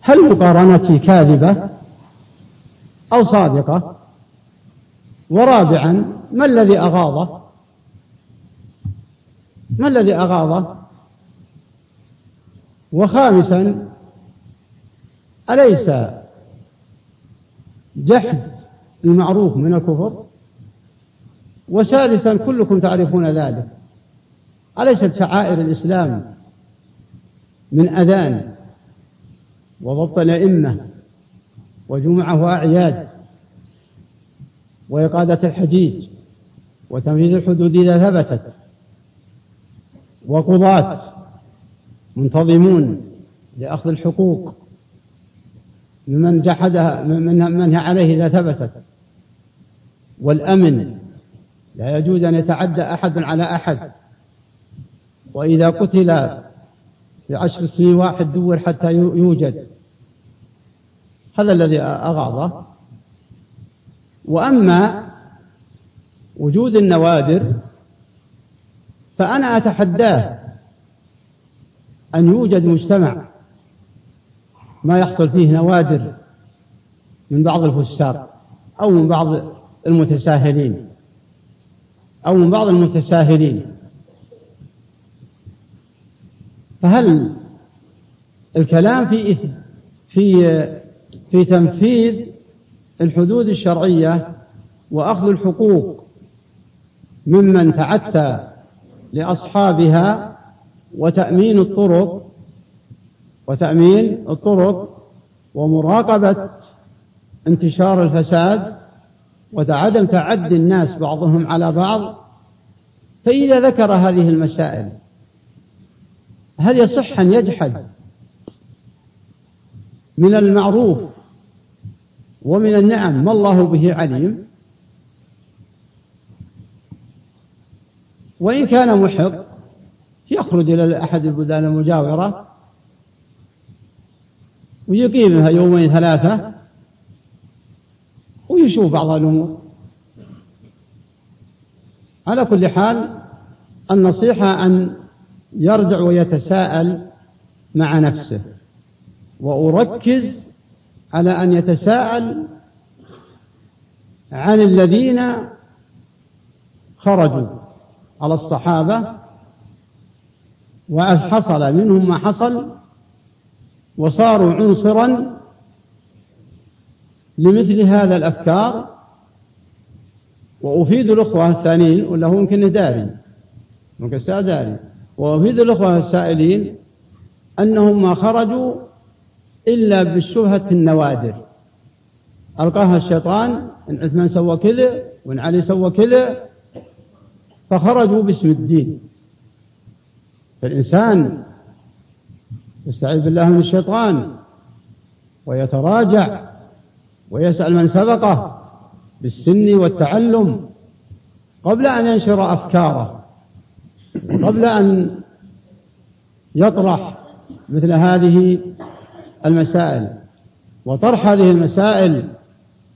هل مقارنتي كاذبة أو صادقة؟ ورابعا ما الذي أغاضه؟ ما الذي أغاضه؟ وخامسا أليس جحد المعروف من الكفر؟ وسادسا كلكم تعرفون ذلك. أليست شعائر الإسلام من أذان؟ وضبط الأئمة وجمعة وأعياد وإقادة الحجيج وتنفيذ الحدود إذا ثبتت وقضاة منتظمون لأخذ الحقوق ممن جحدها من منها عليه إذا ثبتت والأمن لا يجوز أن يتعدى أحد على أحد وإذا قتل في عشر سنين واحد دور حتى يوجد. هذا الذي أغاضه. وأما وجود النوادر فأنا أتحداه أن يوجد مجتمع ما يحصل فيه نوادر من بعض الفساق أو من بعض المتساهلين أو من بعض المتساهلين. فهل الكلام في في في تنفيذ الحدود الشرعية وأخذ الحقوق ممن تعتى لأصحابها وتأمين الطرق وتأمين الطرق ومراقبة انتشار الفساد وعدم تعدي الناس بعضهم على بعض فإذا ذكر هذه المسائل هل يصح أن يجحد من المعروف ومن النعم ما الله به عليم؟ وإن كان محق يخرج إلى أحد البلدان المجاورة ويقيمها يومين ثلاثة ويشوف بعض الأمور. على كل حال النصيحة أن يرجع ويتساءل مع نفسه. وأركز على أن يتساءل عن الذين خرجوا على الصحابة وحصل منهم ما حصل وصاروا عنصرا لمثل هذا الأفكار. وأفيد الأخوة الثانيين ولا هو يمكن داري ممكن داري. وأفيد الأخوة السائلين أنهم ما خرجوا إلا بالشبهة النوادر. ألقاها الشيطان إن عثمان سوى كذا وإن علي سوى كذا فخرجوا باسم الدين. فالإنسان يستعيذ بالله من الشيطان ويتراجع ويسأل من سبقه بالسن والتعلم قبل أن ينشر أفكاره. وقبل أن يطرح مثل هذه المسائل وطرح هذه المسائل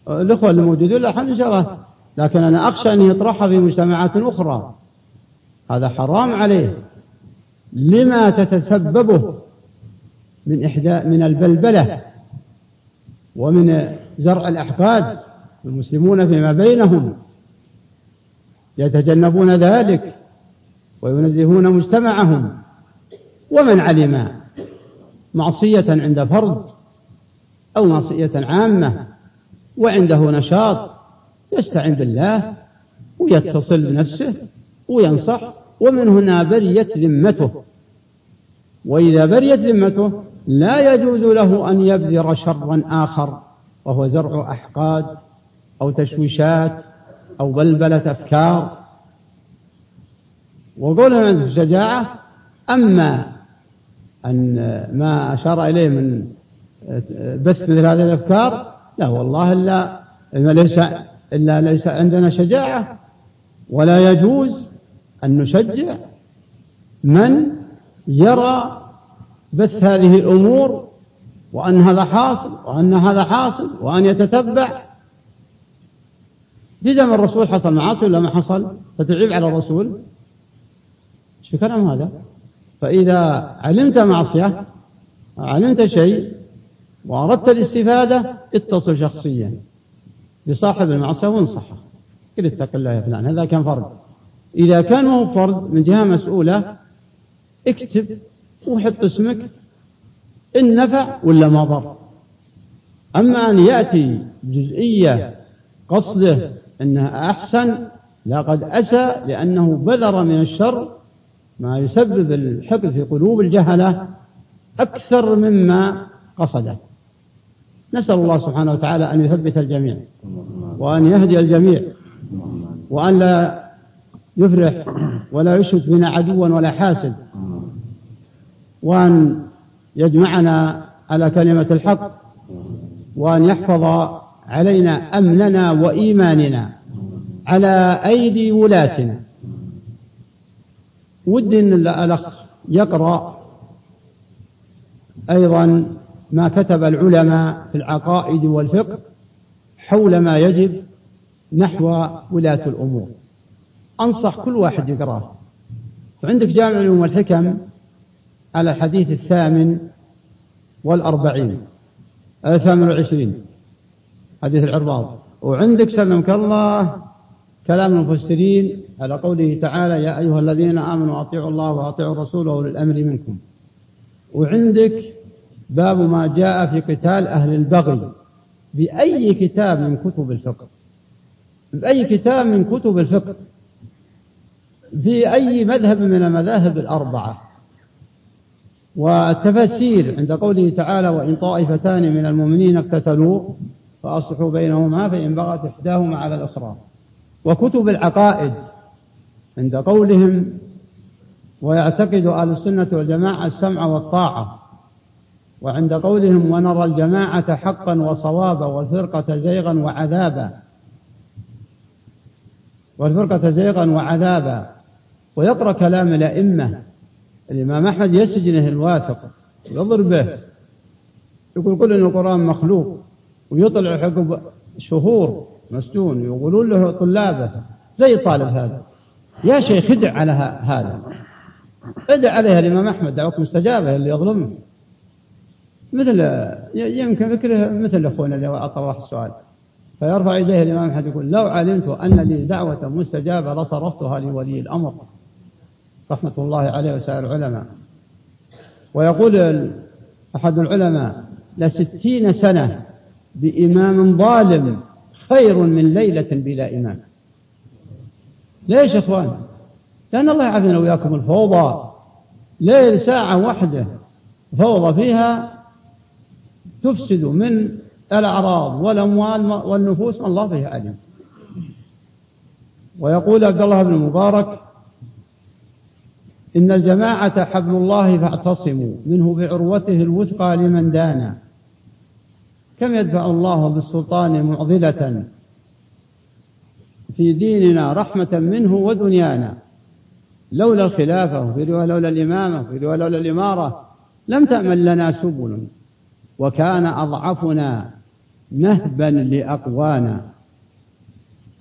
الأخوة الموجودون لا شاء الله لكن أنا أخشى أن يطرحها في مجتمعات أخرى. هذا حرام عليه. لما تتسببه من إحداء من البلبلة ومن زرع الأحقاد المسلمون فيما بينهم يتجنبون ذلك. وينزهون مجتمعهم. ومن علم معصية عند فرد أو معصية عامة وعنده نشاط يستعين بالله ويتصل بنفسه وينصح ومن هنا بريت ذمته. وإذا بريت ذمته لا يجوز له أن يبذر شرا آخر وهو زرع أحقاد أو تشويشات أو بلبلة أفكار. وقولنا عن الشجاعة أما أن ما أشار إليه من بث مثل هذه الأفكار لا والله إلا ليس إلا ليس عندنا شجاعة. ولا يجوز أن نشجع من يرى بث هذه الأمور وأن هذا حاصل وأن هذا حاصل وأن يتتبع. زمن الرسول حصل معاصي ولا ما حصل؟ فتعيب على الرسول؟ شو كلام هذا. فإذا علمت معصية علمت شيء وأردت الاستفادة اتصل شخصيا بصاحب المعصية وانصحه. قل اتق الله يا فلان هذا كان فرد إذا كان هو فرد من جهة مسؤولة اكتب وحط اسمك إن نفع ولا ما ضر. أما أن يأتي جزئية قصده أنها أحسن لقد أسى لأنه بذر من الشر ما يسبب الحقد في قلوب الجهلة أكثر مما قصده. نسأل الله سبحانه وتعالى أن يثبت الجميع وأن يهدي الجميع وأن لا يفرح ولا يشرك بنا عدوا ولا حاسد وأن يجمعنا على كلمة الحق وأن يحفظ علينا أمننا وإيماننا على أيدي ولاتنا ودي أن الأخ يقرأ أيضا ما كتب العلماء في العقائد والفقه حول ما يجب نحو ولاة الأمور. أنصح كل واحد يقرأه. فعندك جامع العلوم والحكم على الحديث الثامن والأربعين. الثامن والعشرين. حديث العرباض وعندك سلمك الله كلام المفسرين على قوله تعالى يا أيها الذين آمنوا أطيعوا الله وأطيعوا الرسول وأولي الأمر منكم. وعندك باب ما جاء في قتال أهل البغي. بأي كتاب من كتب الفقه؟ بأي كتاب من كتب الفقه؟ في أي مذهب من المذاهب الأربعة؟ والتفسير عند قوله تعالى وإن طائفتان من المؤمنين اقتتلوا فأصلحوا بينهما فإن بغت إحداهما على الأخرى. وكتب العقائد عند قولهم ويعتقد أهل السنة والجماعة السمع والطاعة. وعند قولهم ونرى الجماعة حقا وصوابا والفرقة زيغا وعذابا. والفرقة زيغا وعذابا. ويقرأ كلام الأئمة. الإمام أحمد يسجنه الواثق يضربه يقول كل إن القرآن مخلوق ويطلع عقب شهور. مسجون يقولون له طلابه. زي الطالب هذا. يا شيخ ادع على هذا. ادع عليها الإمام أحمد دعوك مستجابة اللي يظلمه. مثل يمكن فكره مثل أخونا اللي أعطى السؤال. فيرفع يديه الإمام أحمد يقول لو علمت أن لي دعوة مستجابة لصرفتها لولي الأمر. رحمة الله عليه وسائر العلماء. ويقول أحد العلماء لستين سنة بإمام ظالم خير من ليلة بلا إمام. ليش يا إخوان؟ لأن الله يعافينا وإياكم الفوضى. ليل ساعة واحدة فوضى فيها تفسد من الأعراض والأموال والنفوس ما الله به عليم. ويقول عبد الله بن المبارك إن الجماعة حبل الله فاعتصموا منه بعروته الوثقى لمن دانا. كم يدفع الله بالسلطان معضلة في ديننا رحمة منه ودنيانا؟ لولا الخلافة في رواية لولا الإمامة في رواية لولا الإمارة لم تأمن لنا سبل. وكان أضعفنا نهبا لأقوانا.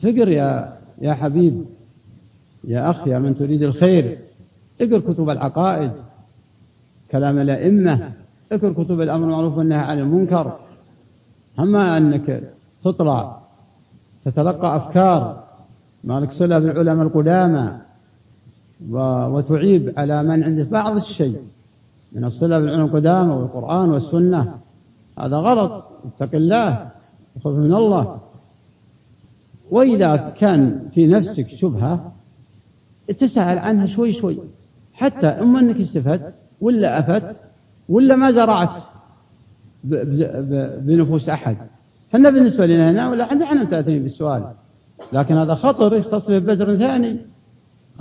فقر يا يا حبيب يا أخ يا من تريد الخير اقر كتب العقائد كلام الأئمة اقر كتب الأمر المعروف والنهي عن المنكر. أما أنك تطلع تتلقى أفكار ما لك صلة بالعلماء القدامى وتعيب على من عنده بعض الشيء من الصلة بالعلماء القدامى والقرآن والسنة. هذا غلط اتق الله وخذ من الله. وإذا كان في نفسك شبهة تسأل عنها شوي شوي حتى إما أنك استفدت ولا أفدت ولا ما زرعت. بنفوس أحد. إحنا بالنسبة لنا هنا ولا إحنا؟ متأثرين بالسؤال. لكن هذا خطر يختص ببزر ثاني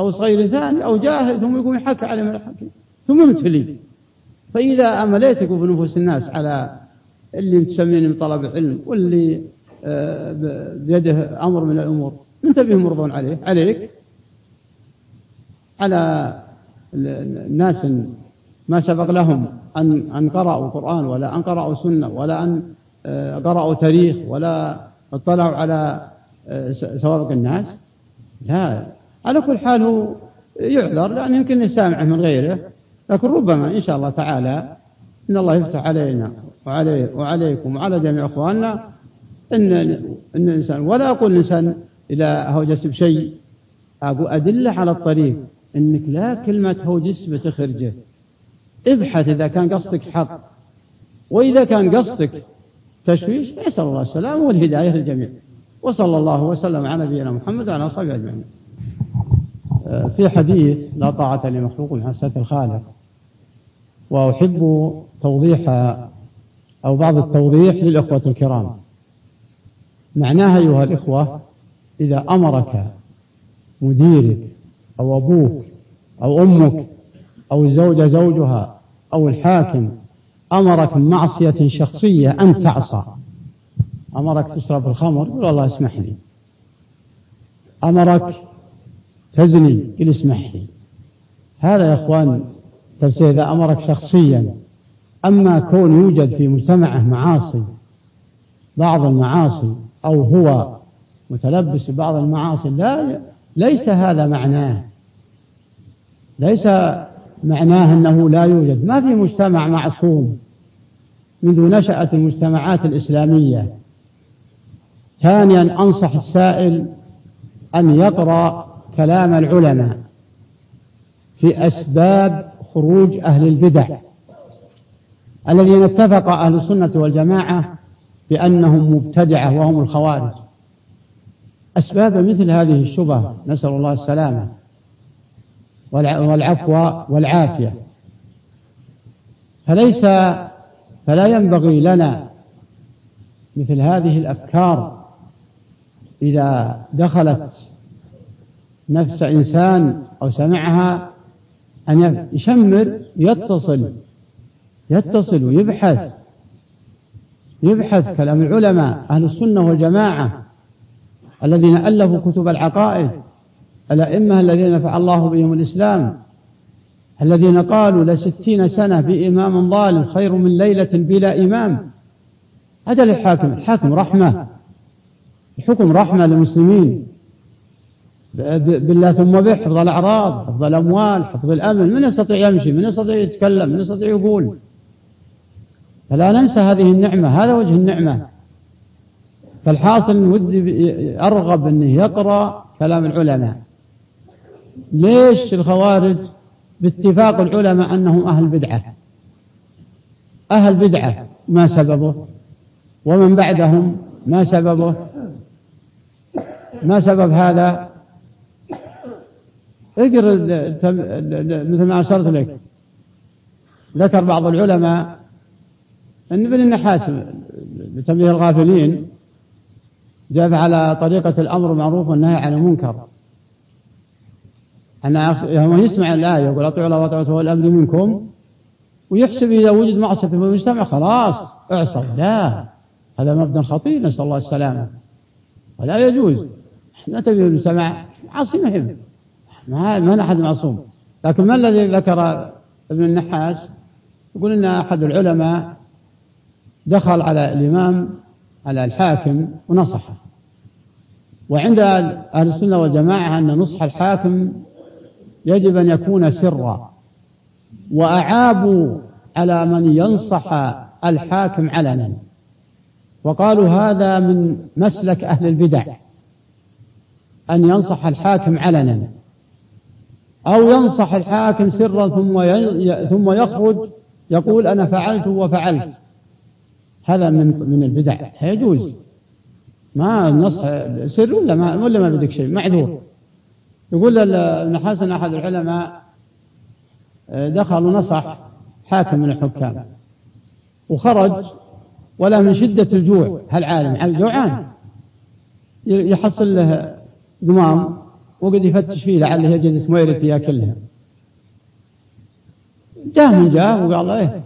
أو صغير ثاني أو جاهل ثم يقوم يحكى على من الحكي ثم متفلي فإذا أمليتك في نفوس الناس على اللي تسميني من طلب العلم واللي آه، بيده أمر من الأمور. من تبيهم مرضون عليه. عليك. على الناس ما سبق لهم أن أن قرأوا القرآن ولا أن قرأوا سنة ولا أن آه، قرأوا تاريخ ولا اطلعوا على آه، سوابق الناس؟ لا. على كل حال هو يعذر لأن يمكن يسامعه من غيره لكن ربما إن شاء الله تعالى إن الله يفتح علينا وعلي وعليكم وعلى جميع إخواننا إن إن الإنسان ولا أقول الإنسان إذا هوجس بشيء أقول أدلة على الطريق إنك لا كلمة هوجس بتخرجه. ابحث إذا كان قصدك حق. وإذا كان قصدك تشويش نسأل الله السلامة والهداية للجميع. وصلى الله وسلم على نبينا محمد وعلى أصحابه أجمعين. آه، في حديث لا طاعة لمخلوق حسنة الخالق. وأحب توضيح أو بعض التوضيح للإخوة الكرام. معناها أيها الإخوة إذا أمرك مديرك أو أبوك أو أمك أو الزوجة زوجها أو الحاكم أمرك بمعصية شخصية أن تعصى. أمرك تشرب الخمر قل الله اسمح لي أمرك تزني قل اسمح لي هذا يا إخوان تفسير إذا أمرك شخصيا. أما كون يوجد في مجتمعه معاصي بعض المعاصي أو هو متلبس ببعض المعاصي لا ليس هذا معناه. ليس معناه أنه لا يوجد. ما في مجتمع معصوم منذ نشأت المجتمعات الإسلامية. ثانيا أنصح السائل أن يقرأ كلام العلماء في أسباب خروج أهل البدع. الذين اتفق أهل السنة والجماعة بأنهم مبتدعة وهم الخوارج. أسباب مثل هذه الشبه نسأل الله السلامة. والعفو والعافية. فليس فلا ينبغي لنا مثل هذه الأفكار إذا دخلت نفس إنسان أو سمعها أن يشمر يتصل يتصل ويبحث. يبحث كلام العلماء أهل السنة والجماعة الذين ألفوا كتب العقائد. الأئمة الذين نفع الله بهم الإسلام الذين قالوا لستين سنة بإمام ظالم خير من ليلة بلا إمام. هذا للحاكم الحاكم رحمة الحكم رحمة للمسلمين. بالله ثم به حفظ الأعراض حفظ الأموال حفظ الأمن. من يستطيع يمشي من يستطيع يتكلم من يستطيع يقول. فلا ننسى هذه النعمة هذا وجه النعمة. فالحاصل ودي أرغب أنه يقرأ كلام العلماء. ليش الخوارج باتفاق العلماء أنهم أهل بدعة؟ أهل بدعة ما سببه؟ ومن بعدهم ما سببه؟ ما سبب هذا؟ اقرأ مثل ما أشرت لك. ذكر بعض العلماء أن ابن النحاس بتنبيه الغافلين جاء على طريقة الأمر معروف والنهي عن المنكر. أن يسمع الآية يقول أطيعوا الله وأطيعوا الأمر منكم ويحسب إذا وجد معصية في المجتمع خلاص اعصوا لا هذا مبنى خطير نسأل الله السلامة. ولا يجوز. إحنا تبي المجتمع عاصي مهم. ما ما أحد معصوم. لكن ما الذي ذكر ابن النحاس؟ يقول إن أحد العلماء دخل على الإمام على الحاكم ونصحه. وعند أهل السنة والجماعة أن نصح الحاكم يجب أن يكون سرا. وأعابوا على من ينصح الحاكم علنا. وقالوا هذا من مسلك أهل البدع أن ينصح الحاكم علنا. أو ينصح الحاكم سرا ثم ثم يخرج يقول أنا فعلت وفعلت. هذا من من البدع. يجوز ما النصح سر ولا ما ولا ما بدك شيء؟ معذور. يقول ابن حسن أحد العلماء دخل ونصح حاكم من الحكام. وخرج ولا من شدة الجوع. هالعالم جوعان؟ يحصل له قمام وقد يفتش فيه لعله يجد سميرة ياكلها جاء من جاء وقال له إيه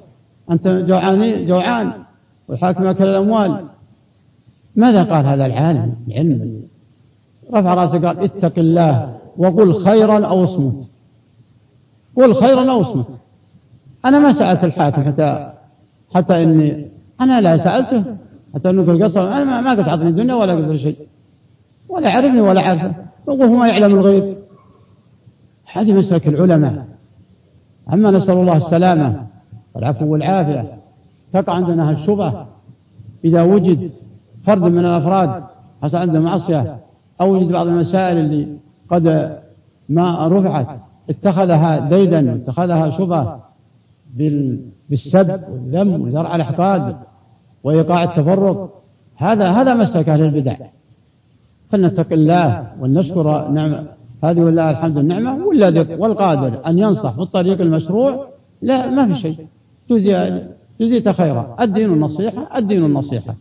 أنت جوعان جوعان. والحاكم أكل الأموال. ماذا قال هذا العالم؟ العلم رفع رأسه قال اتق الله. وقل خيرا أو اصمت قل خيرا أو اصمت أنا ما سألت الحاكم حتى حتى إني أنا لا سألته. حتى أنه القصر. أنا ما قد عطني الدنيا ولا قد شيء. ولا عرفني ولا عرفه وهو ما يعلم الغيب. هذه مسلك العلماء. أما نسأل الله السلامة والعفو والعافية. تقع عندنا الشبهة إذا وجد فرد من الأفراد حصل عنده معصية أو وجد بعض المسائل اللي قد ما رفعت اتخذها ديدا واتخذها شبهة بالسب والذم وزرع الإحقاد وإيقاع التفرق. هذا هذا مسلك أهل البدع. فلنتق الله ولنشكر نعمة هذه والله الحمد النعمة والذي والقادر أن ينصح في الطريق المشروع. لا ما في شيء. جزي جزيت خيرا. الدين النصيحة الدين النصيحة.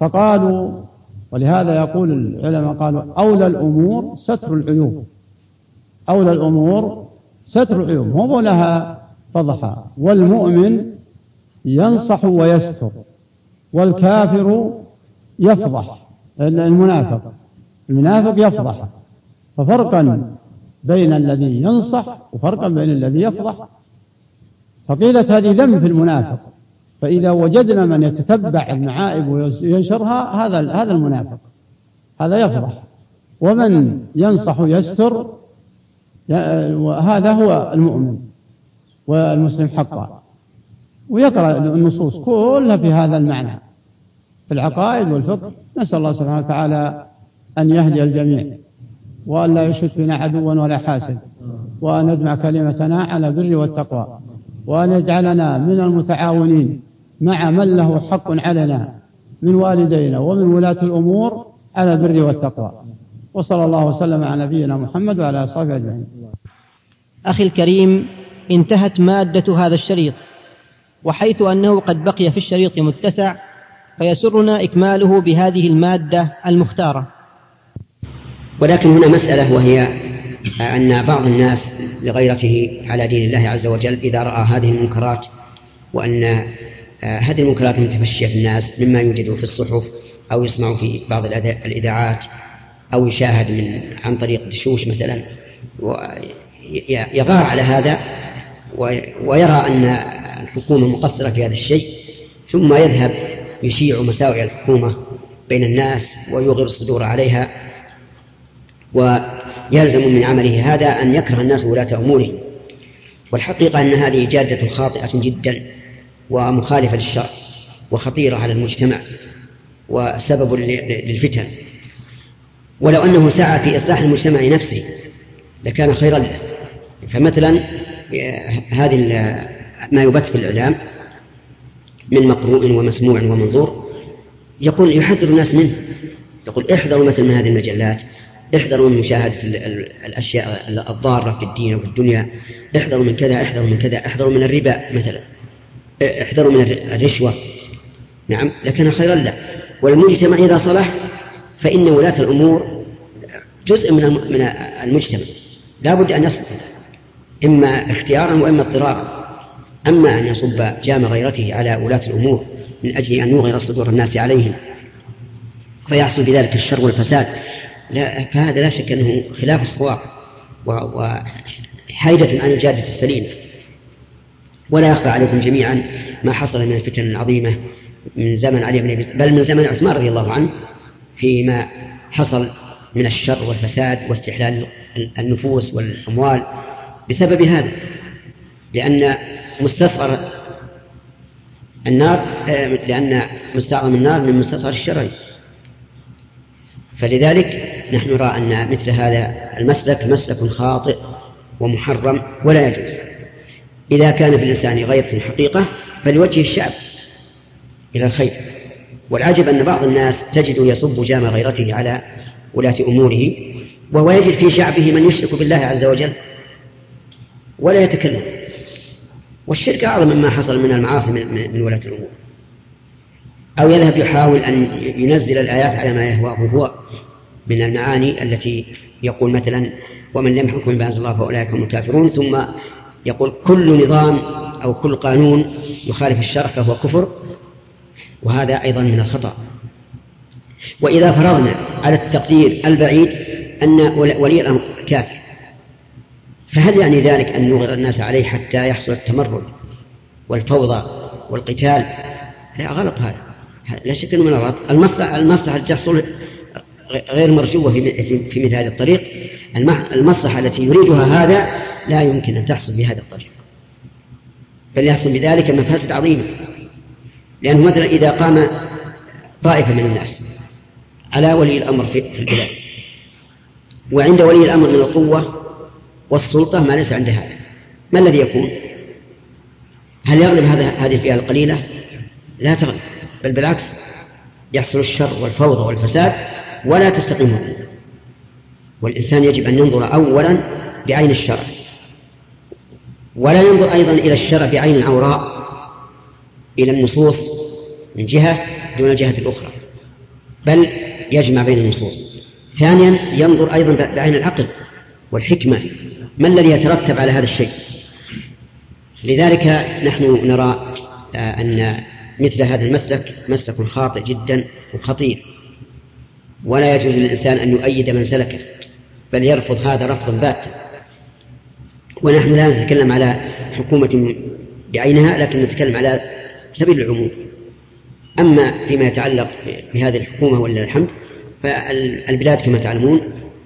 فقالوا ولهذا يقول العلماء قالوا أولى الأمور ستر العيوب. أولى الأمور ستر العيوب. هم لها فضحا والمؤمن ينصح ويستر والكافر يفضح المنافق المنافق يفضح. ففرقا بين الذي ينصح وفرقا بين الذي يفضح. فقيلت هذه ذم في المنافق. فإذا وجدنا من يتتبع المعائب وينشرها هذا هذا المنافق. هذا يفضح ومن ينصح يستر هذا هو المؤمن والمسلم حقا. ويقرأ النصوص كلها في هذا المعنى في العقائد والفقه. نسأل الله سبحانه وتعالى أن يهدي الجميع وأن لا يشد فينا عدوا ولا حاسد وأن يجمع كلمتنا على البر والتقوى وأن يجعلنا من المتعاونين. مع من له حق علينا من والدينا ومن ولاة الأمور على البر والتقوى. وصلى الله وسلم على نبينا محمد وعلى آله وصحبه أجمعين. أخي الكريم انتهت مادة هذا الشريط وحيث أنه قد بقي في الشريط متسع فيسرنا إكماله بهذه المادة المختارة. ولكن هنا مسألة وهي أن بعض الناس لغيرته على دين الله عز وجل إذا رأى هذه المنكرات وأن آه، هذه المنكرات المتفشية في الناس مما يوجد في الصحف أو يسمع في بعض الإذاعات أو يشاهد من عن طريق دشوش مثلا. يغار على هذا ويرى أن الحكومة مقصرة في هذا الشيء ثم يذهب يشيع مساوئ الحكومة بين الناس ويغر الصدور عليها ويلزم من عمله هذا أن يكره الناس ولاة أمورهم والحقيقة أن هذه جادة خاطئة جدا. ومخالفة للشرع وخطيرة على المجتمع وسبب للفتن. ولو أنه سعى في إصلاح المجتمع نفسه لكان خيرا له. فمثلا هذه ما يبث في الإعلام من مقروء ومسموع ومنظور يقول يحذر الناس منه. يقول احذروا مثل من هذه المجلات احذروا من مشاهدة الأشياء الضارة في الدين وفي الدنيا احذروا من كذا احذروا من كذا احذروا من الربا مثلا. احذروا من الرشوة. نعم لكان خيرا له والمجتمع إذا صلح فإن ولاة الأمور جزء من من المجتمع. لا بد أن يصلح. إما اختيارا وإما اضطرارا. أما أن يصب جام غيرته على ولاة الأمور من أجل أن يغير صدور الناس عليهم فيحصل بذلك الشر والفساد. لا فهذا لا شك أنه خلاف الصواب وحيدة عن الجادة السليمة ولا يخفى عليكم جميعا ما حصل من الفتن العظيمة من زمن علي بن بل من زمن عثمان رضي الله عنه فيما حصل من الشر والفساد واستحلال النفوس والأموال بسبب هذا. لأن مستصغر النار لأن مستعظم النار من مستصغر الشرع. فلذلك نحن نرى أن مثل هذا المسلك مسلك خاطئ ومحرم ولا يجوز. إذا كان في الإنسان غيرة حقيقة فلوجه الشعب إلى الخير. والعجب أن بعض الناس تجد يصب جام غيرته على ولاة أموره وهو يجد في شعبه من يشرك بالله عز وجل ولا يتكلم. والشرك أعظم مما حصل من المعاصي من, من ولاة الأمور. أو يذهب يحاول أن ينزل الآيات على ما يهواه هو من المعاني التي يقول مثلا ومن لم يحكم بأنزل الله فأولئك هم الكافرون. ثم يقول كل نظام أو كل قانون يخالف الشرع فهو كفر وهذا أيضا من الخطأ. وإذا فرضنا على التقدير البعيد أن ولي الأمر كافر فهل يعني ذلك أن نغر الناس عليه حتى يحصل التمرد والفوضى والقتال؟ لا غلط هذا. لا شك أنه من الغلط. المصلحة المصلحة تحصل غير مرجوة في مثل هذا الطريق. المصلحة التي يريدها هذا لا يمكن أن تحصل بهذا الطريق. بل يحصل بذلك مفاسد عظيمة. لأنه مثلا إذا قام طائفة من الناس على ولي الأمر في البلاد وعند ولي الأمر من القوة والسلطة ما ليس عند هذا. ما الذي يكون؟ هل يغلب هذا هذه الفئة القليلة؟ لا تغلب بل بالعكس يحصل الشر والفوضى والفساد ولا تستقيم. الأمور والإنسان يجب أن ينظر أولا بعين الشرع. ولا ينظر أيضا إلى الشرع بعين العوراء إلى النصوص من جهة دون الجهة الأخرى بل يجمع بين النصوص. ثانيا ينظر أيضا بعين العقل والحكمة ما الذي يترتب على هذا الشيء؟ لذلك نحن نرى آه، أن مثل هذا المسلك مسلك خاطئ جدا وخطير. ولا يجوز للإنسان أن يؤيد من سلكه بل يرفض هذا رفضا باتا ونحن لا نتكلم على حكومة بعينها لكن نتكلم على سبيل العموم. أما فيما يتعلق بهذه الحكومة ولله الحمد فالبلاد كما تعلمون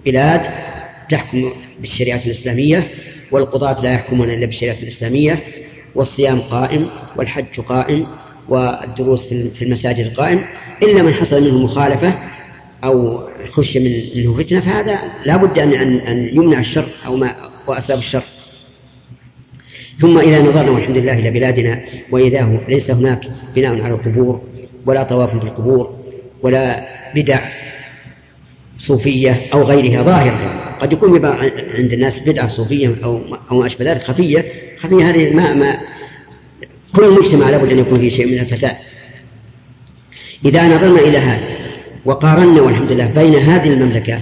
بلاد تحكم بالشريعة الإسلامية والقضاة لا يحكمون إلا بالشريعة الإسلامية والصيام قائم والحج قائم والدروس في المساجد قائم. إلا من حصل منه مخالفة أو خشي منه فتنة فهذا لا بد أن, أن يمنع الشر أو ما وأسباب الشر. ثم إذا نظرنا والحمد لله إلى بلادنا وإذا ليس هناك بناء على القبور ولا طواف بالقبور ولا بدع صوفية أو غيرها ظاهرة. قد يكون عند الناس بدعة صوفية أو أو ما أشبه ذلك خفية. خفية هذه ما ما كل مجتمع لابد أن يكون فيه شيء من الفساد. إذا نظرنا إلى هذا وقارنا والحمد لله بين هذه المملكة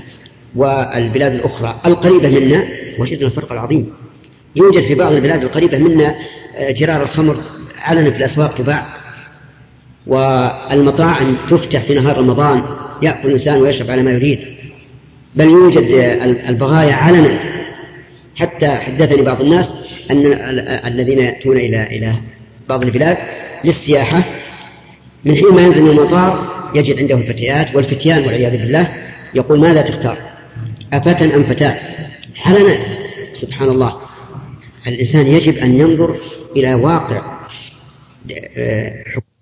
والبلاد الأخرى القريبة منا وجدنا الفرق العظيم. يوجد في بعض البلاد القريبة منا آه، جرار الخمر علنا في الأسواق تباع. والمطاعم تفتح في نهار رمضان يأكل الإنسان ويشرب على ما يريد. بل يوجد آه، البغايا علنا. حتى حدثني بعض الناس أن الذين يأتون إلى إلى بعض البلاد للسياحة من حين ما ينزل من المطار يجد عنده الفتيات والفتيان والعياذ بالله يقول ماذا تختار؟ أفتى أم فتاة؟ حلنا. سبحان الله. الإنسان يجب أن ينظر إلى واقع